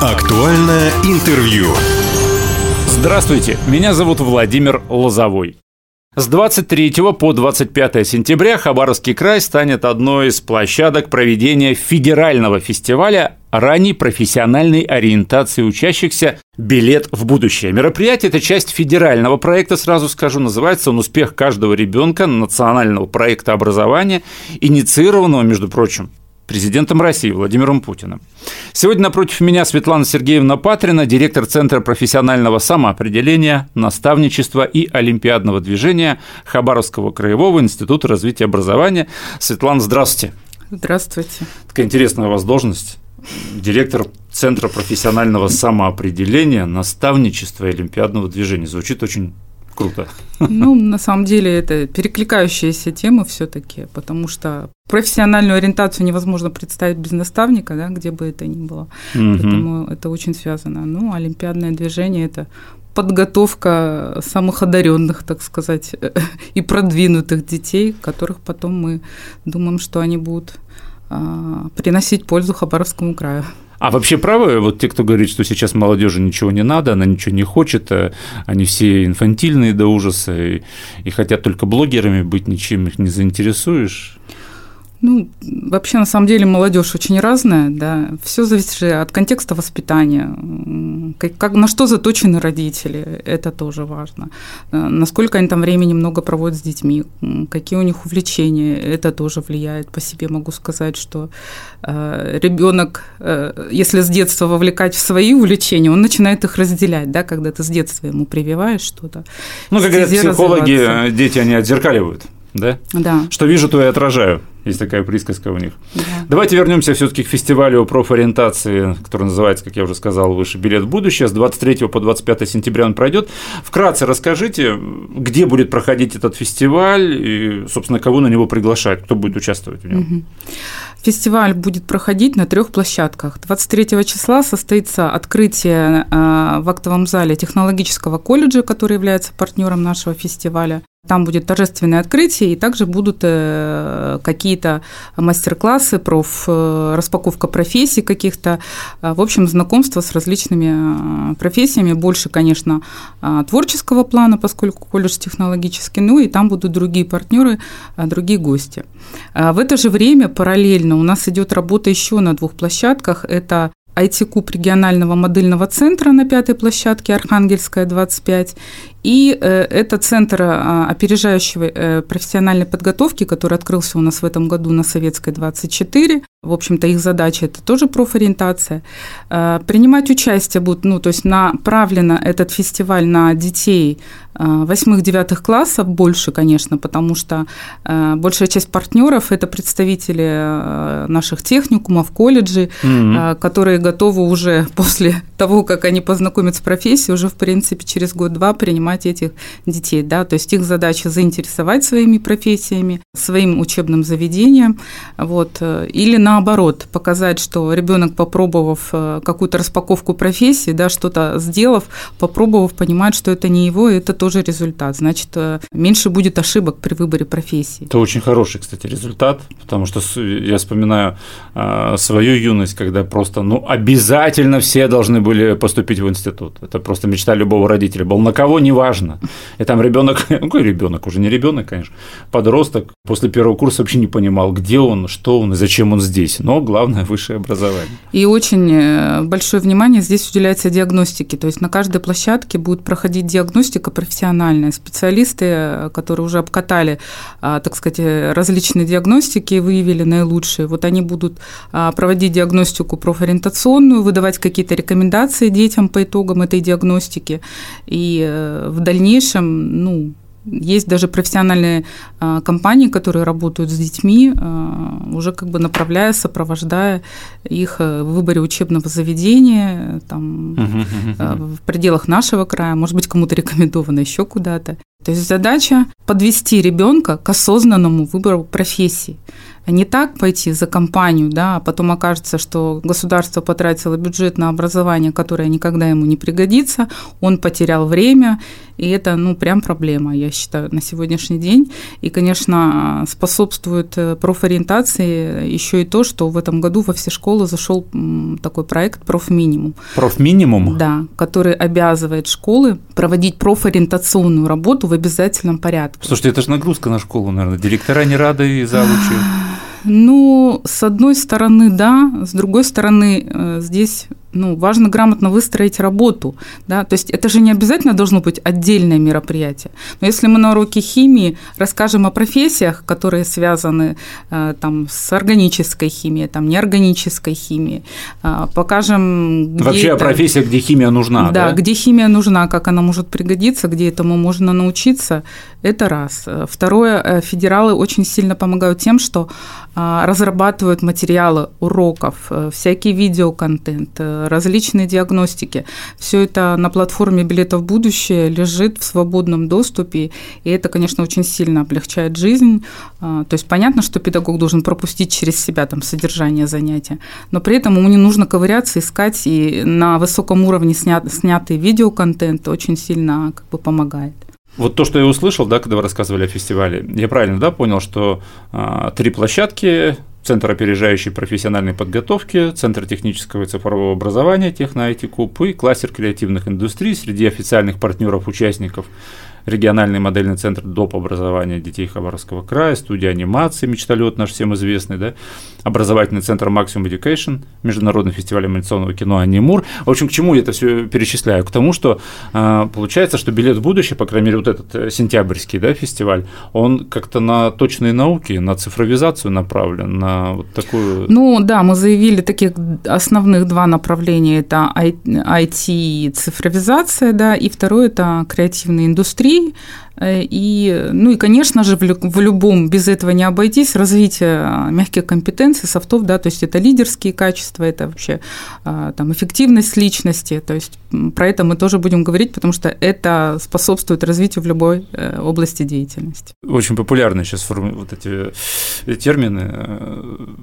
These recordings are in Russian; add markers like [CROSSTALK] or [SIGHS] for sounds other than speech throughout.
Актуальное интервью. Здравствуйте, меня зовут Владимир Лозовой. С 23 по 25 сентября Хабаровский край станет одной из площадок проведения федерального фестиваля ранней профессиональной ориентации учащихся «Билет в будущее». Мероприятие – это часть федерального проекта, сразу скажу, называется он «Успех каждого ребенка» национального проекта образования, инициированного, между прочим, президентом России Владимиром Путиным. Сегодня напротив меня Светлана Сергеевна Патрина, директор Центра профессионального самоопределения, наставничества и олимпиадного движения Хабаровского краевого института развития образования. Светлана, здравствуйте. Здравствуйте. Такая интересная у вас должность. Директор Центра профессионального самоопределения, наставничества и олимпиадного движения. Звучит очень круто. Ну, на самом деле, это перекликающиеся темы все-таки, потому что профессиональную ориентацию невозможно представить без наставника, да, где бы это ни было. Угу. Поэтому это очень связано. Ну, олимпиадное движение это подготовка самых одаренных, так сказать, [LAUGHS] и продвинутых детей, которых потом мы думаем, что они будут а, приносить пользу Хабаровскому краю. А вообще правы вот те, кто говорит, что сейчас молодежи ничего не надо, она ничего не хочет, э, они все инфантильные до ужаса и, и хотят только блогерами быть, ничем их не заинтересуешь? Ну, вообще, на самом деле, молодежь очень разная, да. Все зависит же от контекста воспитания. Как, как, на что заточены родители, это тоже важно. Э, насколько они там времени много проводят с детьми, какие у них увлечения, это тоже влияет. По себе могу сказать, что э, ребенок, э, если с детства вовлекать в свои увлечения, он начинает их разделять, да, когда ты с детства ему прививаешь что-то. Ну, как говорят психологи, дети, они отзеркаливают да? Да. Что вижу, то и отражаю. Есть такая присказка у них. Да. Давайте вернемся все-таки к фестивалю профориентации, который называется, как я уже сказал, выше билет в будущее. С 23 по 25 сентября он пройдет. Вкратце расскажите, где будет проходить этот фестиваль и, собственно, кого на него приглашать, кто будет участвовать в нем. Угу. Фестиваль будет проходить на трех площадках. 23 числа состоится открытие э, в актовом зале технологического колледжа, который является партнером нашего фестиваля. Там будет торжественное открытие, и также будут э, какие-то мастер-классы, проф, э, распаковка профессий каких-то, э, в общем, знакомство с различными профессиями, больше, конечно, творческого плана, поскольку колледж технологический, ну и там будут другие партнеры, другие гости. В это же время параллельно у нас идет работа еще на двух площадках. Это IT-куб регионального модельного центра на пятой площадке Архангельская, 25. И э, это центр э, опережающего э, профессиональной подготовки, который открылся у нас в этом году на Советской 24. В общем-то, их задача – это тоже профориентация. Э, принимать участие будут, ну, то есть направлено этот фестиваль на детей э, восьмых-девятых классов больше, конечно, потому что большая часть партнеров – это представители наших техникумов, колледжей, mm-hmm. которые готовы уже [LAUGHS] после того, как они познакомятся с профессией, уже, в принципе, через год-два принимать этих детей. Да? То есть их задача заинтересовать своими профессиями, своим учебным заведением, вот, или наоборот, показать, что ребенок, попробовав э, какую-то распаковку профессии, да, что-то сделав, попробовав, понимать, что это не его, это тоже результат. Значит, э, меньше будет ошибок при выборе профессии. Это очень хороший, кстати, результат, потому что я вспоминаю свою юность, когда просто, ну, обязательно все должны были поступить в институт. Это просто мечта любого родителя. Был на кого, неважно. И там ребенок, [LAUGHS] ну, какой ребенок, уже не ребенок, конечно, подросток, после первого курса вообще не понимал, где он, что он и зачем он здесь но главное высшее образование. И очень э, большое внимание здесь уделяется диагностике, то есть на каждой площадке будет проходить диагностика профессиональная. Специалисты, э, которые уже обкатали, а, так сказать, различные диагностики и выявили наилучшие, вот они будут а, проводить диагностику профориентационную, выдавать какие-то рекомендации детям по итогам этой диагностики, и э, в дальнейшем, ну, есть даже профессиональные а, компании, которые работают с детьми, а, уже как бы направляя, сопровождая их э, в выборе учебного заведения там, а, в пределах нашего края, может быть, кому-то рекомендовано еще куда-то. То есть задача подвести ребенка к осознанному выбору профессии. Не так пойти за компанию, да, а потом окажется, что государство потратило бюджет на образование, которое никогда ему не пригодится, он потерял время, и это, ну, прям проблема, я считаю, на сегодняшний день. И, конечно, способствует э, профориентации еще и то, что в этом году во все школы зашел такой проект «Профминимум». «Профминимум»? Да, который обязывает школы проводить профориентационную работу в обязательном порядке. Слушайте, это же нагрузка на школу, наверное. Директора не рады и завучи. [SIGHS] [LAUGHS] Ну, с одной стороны, да, с другой стороны, э, здесь ну, важно грамотно выстроить работу. Да? То есть это же не обязательно должно быть отдельное мероприятие. Но если мы на уроке химии расскажем о профессиях, которые связаны э, там, с органической химией, там, неорганической химией, э, покажем... Вообще это, о профессиях, где химия нужна. Да, да, где химия нужна, как она может пригодиться, где этому можно научиться, это раз. Второе, э, федералы очень сильно помогают тем, что э, разрабатывают материалы уроков, э, всякий видеоконтент, различные диагностики. Все это на платформе «Билетов в будущее» лежит в свободном доступе, и это, конечно, очень сильно облегчает жизнь. А, то есть понятно, что педагог должен пропустить через себя там содержание занятия, но при этом ему не нужно ковыряться, искать, и на высоком уровне снят, снятый видеоконтент очень сильно как бы помогает. Вот то, что я услышал, да, когда вы рассказывали о фестивале, я правильно, да, понял, что а, три площадки, Центр опережающей профессиональной подготовки, Центр технического и цифрового образования, Техно-IT-Куб и кластер креативных индустрий среди официальных партнеров-участников региональный модельный центр доп. образования детей Хабаровского края, студия анимации «Мечталет» наш всем известный, да, образовательный центр Maximum Education, международный фестиваль анимационного кино «Анимур». В общем, к чему я это все перечисляю? К тому, что э, получается, что билет в будущее, по крайней мере, вот этот э, сентябрьский да, фестиваль, он как-то на точные науки, на цифровизацию направлен, на вот такую… Ну да, мы заявили таких основных два направления. Это IT и цифровизация, да, и второе – это креативные индустрии, Э, и, ну и, конечно же, в, любом, без этого не обойтись, развитие а, мягких компетенций, софтов, да, то есть это лидерские качества, это вообще а, там, эффективность личности, то есть про это мы тоже будем говорить, потому что это способствует развитию в любой э, области деятельности. Очень популярны сейчас вот эти э, термины,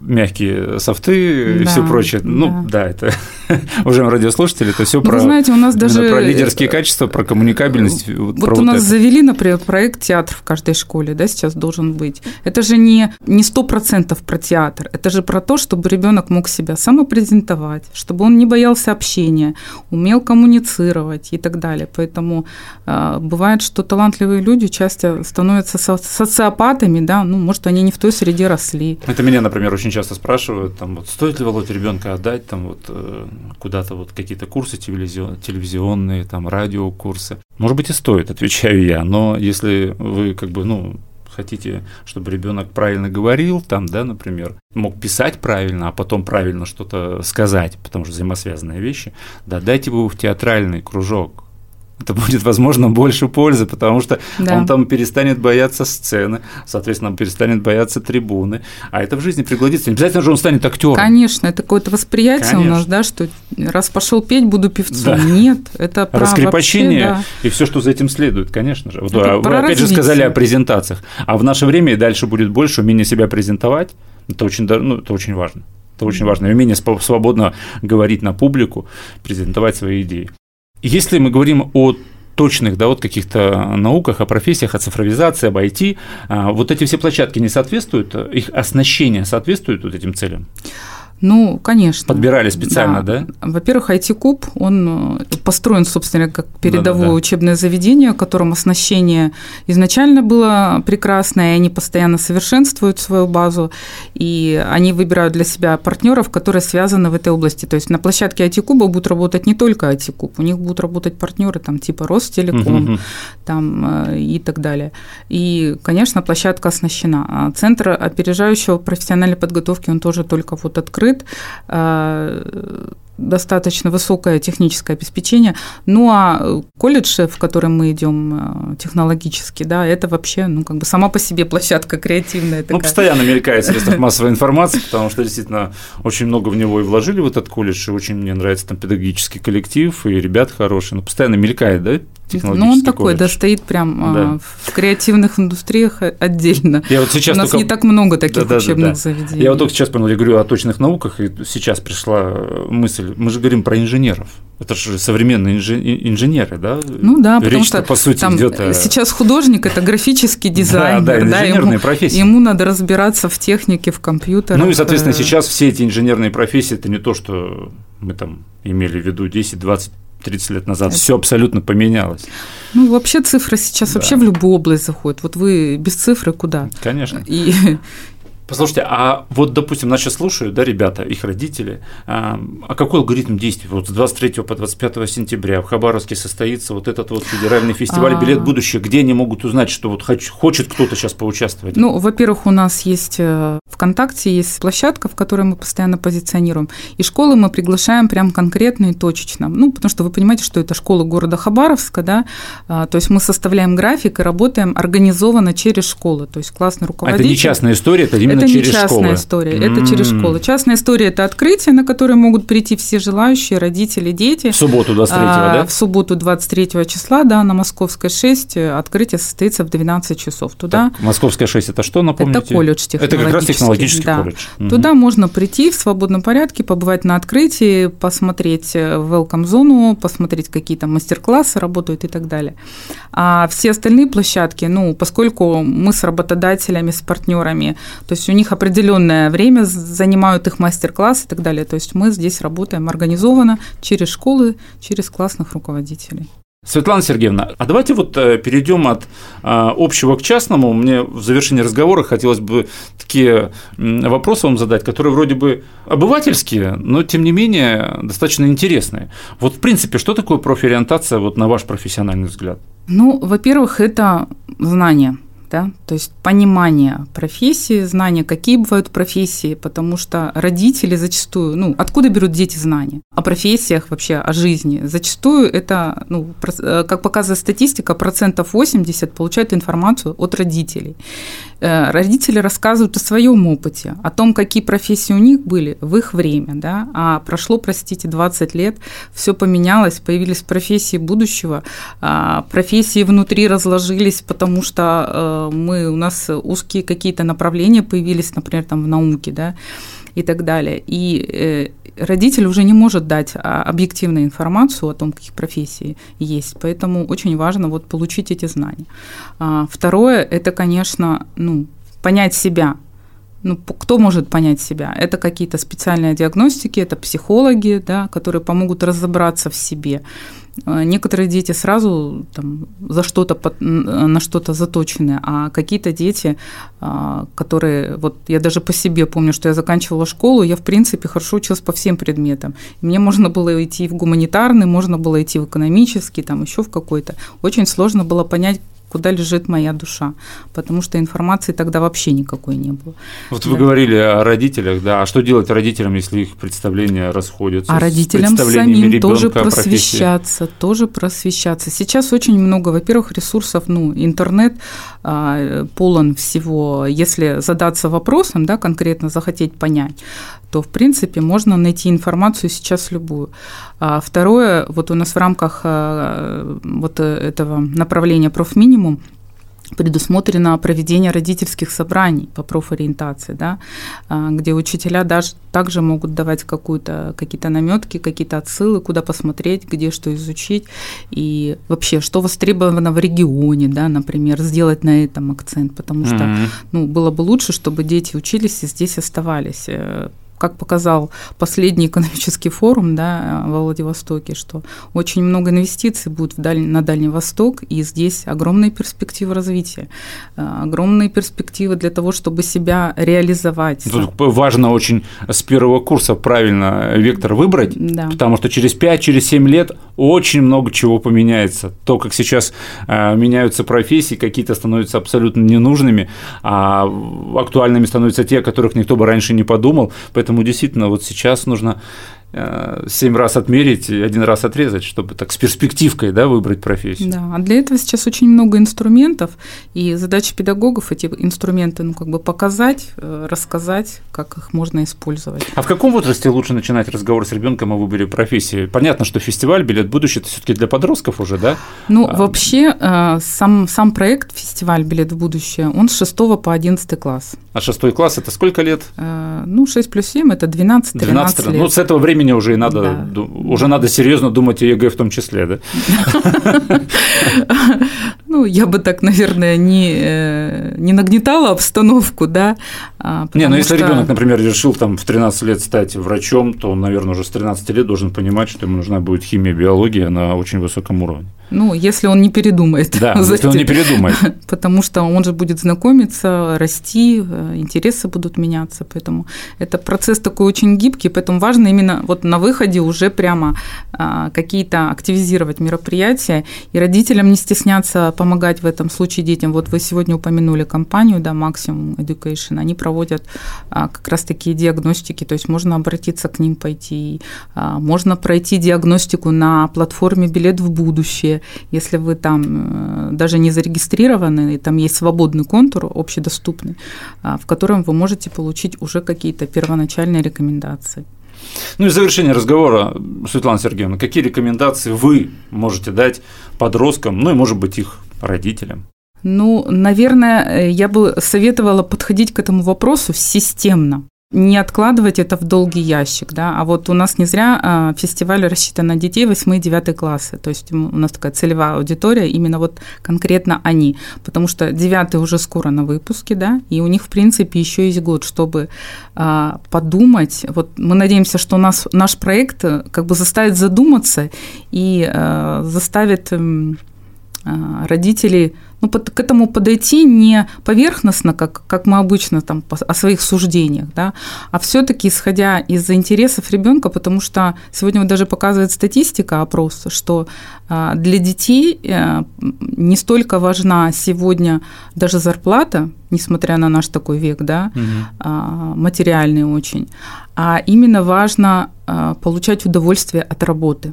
мягкие софты и да, все прочее. Ну, да, это [LAUGHS] уже радиослушатели, это все ну, про, знаете, у нас даже... про лидерские качества, про коммуникабельность. Вот, вот у нас это. завели, например, проект театр в каждой школе, да, сейчас должен быть. Это же не не сто процентов про театр, это же про то, чтобы ребенок мог себя самопрезентовать, чтобы он не боялся общения, умел коммуницировать и так далее. Поэтому э, бывает, что талантливые люди часто становятся со социопатами, да, ну, может, они не в той среде росли. Это меня, например, очень часто спрашивают, там, вот, стоит ли Володя ребенка отдать, там, вот, э, куда-то вот какие-то курсы телевизионные, там, радиокурсы. Может быть, и стоит, [LAUGHS] отвечаю я, но если вы как бы, ну, хотите, чтобы ребенок правильно говорил, там, да, например, мог писать правильно, а потом правильно что-то сказать, потому что взаимосвязанные вещи, да, дайте его в театральный кружок, это будет, возможно, больше пользы, потому что да. он там перестанет бояться сцены, соответственно, он перестанет бояться трибуны, а это в жизни пригодится. Не обязательно же он станет актером. Конечно, это какое-то восприятие Конечно. у нас, да, что раз пошел петь, буду певцом. Да. Нет, это про Раскрепощение вообще, да. и все, что за этим следует, конечно же. Это Вы опять развитие. же сказали о презентациях, а в наше время и дальше будет больше умения себя презентовать. Это очень, ну, это очень важно. Это очень важно. Умение свободно говорить на публику, презентовать свои идеи. Если мы говорим о точных, да, вот каких-то науках, о профессиях, о цифровизации, об IT, а, вот эти все площадки не соответствуют, их оснащение соответствует вот этим целям? Ну, конечно. Подбирали специально, да? да? Во-первых, IT-куб, он э, построен, собственно, как передовое да, да, да. учебное заведение, в котором оснащение изначально было прекрасное, и они постоянно совершенствуют свою базу, и они выбирают для себя партнеров, которые связаны в этой области. То есть на площадке IT-куба будут работать не только IT-куб, у них будут работать партнеры там типа Ростелеком угу. там, э, и так далее. И, конечно, площадка оснащена. А центр опережающего профессиональной подготовки, он тоже только вот открыт, открыт, э, достаточно высокое техническое обеспечение. Ну а колледж, в котором мы идем э, технологически, да, это вообще, ну, как бы сама по себе площадка креативная. Ну, такая. Ну, постоянно мелькает в [LAUGHS] средствах массовой информации, потому что действительно очень много в него и вложили в этот колледж, и очень мне нравится там педагогический коллектив, и ребят хорошие, но постоянно мелькает, да, технологический Ну, он такой, колледж. да, стоит прям а, Да. в креативных индустриях отдельно. Я вот сейчас У нас только- не так много таких Да-да-да-да. учебных заведений. Я вот только сейчас понял, я говорю о точных науках, и сейчас пришла мысль. Мы же говорим про инженеров. Это же современные инженеры, да? Ну да, потому что по сути там идет о- сейчас художник это графический [LAUGHS] дизайнер, да, да, инженерные ему, профессии. ему надо разбираться в технике, в компьютерах. Ну и, соответственно, э, сейчас все эти инженерные профессии это не то, что мы там имели в виду 10, 20, 30 лет назад. Все абсолютно поменялось. Ну вообще цифра сейчас Да. вообще в любую область заходит. Вот вы без цифры куда? Конечно. И Послушайте, а вот, допустим, нас сейчас слушают, да, ребята, их родители, а, а какой алгоритм действий? Вот с 23 по 25 сентября в Хабаровске состоится вот этот вот федеральный фестиваль А. «Билет в будущее». Где они могут узнать, что вот хоч- хочет кто-то сейчас поучаствовать? Ну, во-первых, у нас есть э, ВКонтакте есть площадка, в которой мы постоянно позиционируем. И школы мы приглашаем прям конкретно и точечно. Ну, потому что вы понимаете, что это школа города Хабаровска, да, А, то есть мы составляем график и работаем организованно через школы. То есть классный А руководитель. это не частная история, это именно это не через частная школы. история, это через М. школы. Частная история – это открытие, на которое могут прийти все желающие, родители, дети. В субботу 23 А, да? В субботу 23 числа, да, на Московской 6 э, открытие состоится в 12 часов. Туда Так, Московская 6 это что, напомните? это колледж Это как раз технологический да. колледж. Мгм. Туда можно прийти в свободном порядке, побывать на открытии, посмотреть э, welcome зону, посмотреть какие там мастер-классы работают и так далее. А все остальные площадки, ну, поскольку мы с работодателями, с партнерами, то есть у них определенное время занимают их мастер-классы и так далее. То есть мы здесь работаем организованно через школы, через классных руководителей. Светлана Сергеевна, а давайте вот э, перейдем от а, общего к частному. Мне в завершении разговора хотелось бы такие вопросы вам задать, которые вроде бы обывательские, но тем не менее достаточно интересные. Вот в принципе, что такое профориентация вот на ваш профессиональный взгляд? Ну, во-первых, это знание, да, то есть понимание профессии, знание, какие бывают профессии, потому что родители зачастую, ну, откуда берут дети знания? О профессиях вообще, о жизни. Зачастую это, ну, э, как показывает статистика, процентов 80 получают информацию от родителей. Э, Родители рассказывают о своем опыте, о том, какие профессии у них были в их время, да, а прошло, простите, 20 лет, все поменялось, появились профессии будущего, а, профессии внутри разложились, потому что э, мы, у нас узкие какие-то направления появились, например, там в науке, да, и так далее. И э, родитель уже не может дать а, объективную информацию о том, какие профессии есть. Поэтому очень важно вот получить эти знания. А, Второе – это, конечно, ну, понять себя. Ну, кто может понять себя? Это какие-то специальные диагностики, это психологи, да, которые помогут разобраться в себе. А, Некоторые дети сразу там, за что-то н- на что-то заточены, а какие-то дети, а, которые вот я даже по себе помню, что я заканчивала школу, я в принципе хорошо училась по всем предметам. Мне можно было идти в гуманитарный, можно было идти в экономический, там еще в какой-то. Очень сложно было понять, куда лежит моя душа, потому что информации тогда вообще никакой не было. Вот вы Да. говорили о родителях, да, а что делать родителям, если их представления расходятся? А родителям самим тоже профессии? просвещаться, тоже просвещаться. Сейчас очень много, во-первых, ресурсов, ну, интернет а, полон всего. Если задаться вопросом, да, конкретно захотеть понять, то, в принципе, можно найти информацию сейчас любую. А второе, вот у нас в рамках а, вот этого направления профминимум предусмотрено проведение родительских собраний по профориентации, да, а, где учителя даже также могут давать какую-то, какие-то наметки, какие-то отсылы, куда посмотреть, где что изучить, и вообще, что востребовано в регионе, да, например, сделать на этом акцент, потому что Мгм. ну, было бы лучше, чтобы дети учились и здесь оставались. Как показал последний экономический форум да, во Владивостоке, что очень много инвестиций будет в даль... на Дальний Восток, и здесь огромные перспективы развития, э, огромные перспективы для того, чтобы себя реализовать. Тут важно очень с первого курса правильно вектор выбрать, Да. потому что через 5, через 7 лет очень много чего поменяется. То, как сейчас э, меняются профессии, какие-то становятся абсолютно ненужными, а актуальными становятся те, о которых никто бы раньше не подумал. Поэтому действительно вот сейчас нужно семь раз отмерить и один раз отрезать, чтобы так с перспективкой да, выбрать профессию. Да, а для этого сейчас очень много инструментов, и задача педагогов эти инструменты ну, как бы показать, э, рассказать, как их можно использовать. А в каком возрасте лучше начинать разговор с ребенком о выборе профессии? Понятно, что фестиваль «Билет в будущее» – это все таки для подростков уже, да? Ну, а... вообще, э, сам, сам проект «Фестиваль «Билет в будущее», он с 6 по 11 класс. А 6 класс – это сколько лет? Ну, 6 плюс 7 – это 12-13 12 лет. Ну, с этого времени уже и надо, да. уже надо серьезно думать о ЕГЭ в том числе, да? [LAUGHS] Ну, я бы так, наверное, не, э, не нагнетала обстановку, да. А, не, ну если ребенок, например, решил там в 13 лет стать врачом, то он, наверное, уже с 13 лет должен понимать, что ему нужна будет химия, биология на очень высоком уровне. Ну, если он не передумает. Да, [LAUGHS] если он не передумает. [LAUGHS] Потому что он же будет знакомиться, расти, э, интересы будут меняться. Поэтому это процесс такой очень гибкий, поэтому важно именно вот на выходе уже прямо а, какие-то активизировать мероприятия и родителям не стесняться помогать в этом случае детям. Вот вы сегодня упомянули компанию, да, Maximum Education, они проводят а, как раз такие диагностики, то есть можно обратиться к ним пойти, а, можно пройти диагностику на платформе «Билет в будущее», если вы там э, даже не зарегистрированы, и там есть свободный контур, общедоступный, а, в котором вы можете получить уже какие-то первоначальные рекомендации. Ну и завершение разговора, Светлана Сергеевна, какие рекомендации вы можете дать подросткам, ну и, может быть, их родителям? Ну, наверное, я бы советовала подходить к этому вопросу системно не откладывать это в долгий ящик, да, а вот у нас не зря а, фестиваль рассчитан на детей 8 и 9 классы, то есть у нас такая целевая аудитория, именно вот конкретно они, потому что 9 уже скоро на выпуске, да, и у них, в принципе, еще есть год, чтобы а, подумать, вот мы надеемся, что нас, наш проект э, как бы заставит задуматься и а, заставит а, родителей ну, под, к этому подойти не поверхностно, как, как мы обычно там о своих суждениях, да, а все-таки исходя из интересов ребенка, потому что сегодня вот даже показывает статистика опроса, что а, для детей э, не столько важна сегодня даже зарплата, несмотря на наш такой век, да, угу. материальный очень, а именно важно а, получать удовольствие от работы.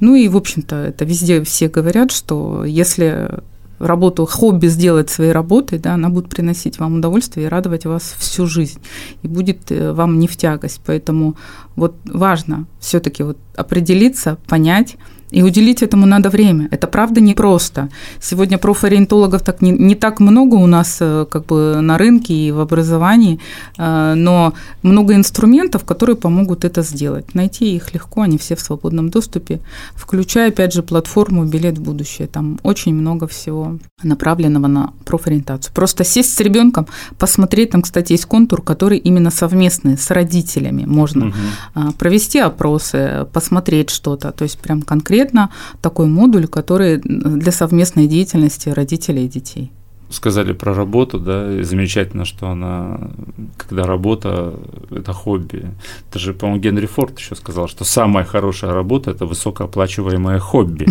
Ну и, в общем-то, это везде все говорят, что если работу, хобби сделать своей работой, да, она будет приносить вам удовольствие и радовать вас всю жизнь, и будет э, вам не в тягость. Поэтому вот важно все-таки вот определиться, понять, и уделить этому надо время. Это правда непросто. Сегодня профориентологов так не, не так много у нас э, как бы на рынке и в образовании, э, но много инструментов, которые помогут это сделать. Найти их легко, они все в свободном доступе, включая, опять же, платформу «Билет в будущее». Там очень много всего направленного на профориентацию. Просто сесть с ребенком, посмотреть, там, кстати, есть контур, который именно совместный с родителями можно угу. провести опросы, посмотреть что-то, то есть прям конкретно конкретно такой модуль, который для совместной деятельности родителей и детей. Сказали про работу, да, и замечательно, что она, когда работа – это хобби. Это же, по-моему, Генри Форд еще сказал, что самая хорошая работа – это высокооплачиваемое хобби.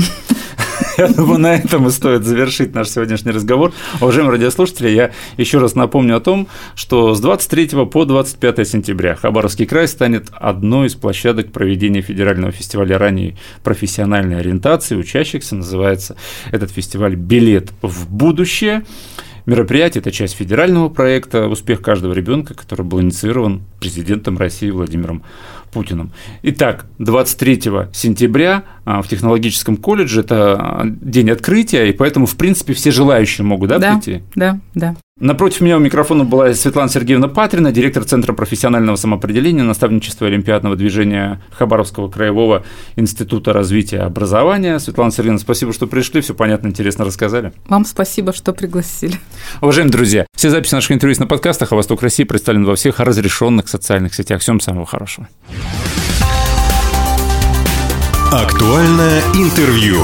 Я думаю, на этом и стоит завершить наш сегодняшний разговор. Уважаемые радиослушатели, я еще раз напомню о том, что с 23 по 25 сентября Хабаровский край станет одной из площадок проведения федерального фестиваля ранней профессиональной ориентации учащихся. Называется этот фестиваль «Билет в будущее». Мероприятие – это часть федерального проекта «Успех каждого ребенка», который был инициирован президентом России Владимиром Путиным. Итак, 23 сентября в технологическом колледже это день открытия, и поэтому, в принципе, все желающие могут да, да, прийти? Да, да. Напротив меня у микрофона была Светлана Сергеевна Патрина, директор Центра профессионального самоопределения, наставничества Олимпиадного движения Хабаровского краевого института развития образования. Светлана Сергеевна, спасибо, что пришли, все понятно, интересно рассказали. Вам спасибо, что пригласили. Уважаемые друзья, все записи наших интервью на подкастах, а Восток России представлен во всех разрешенных социальных сетях. Всем самого хорошего. Актуальное интервью.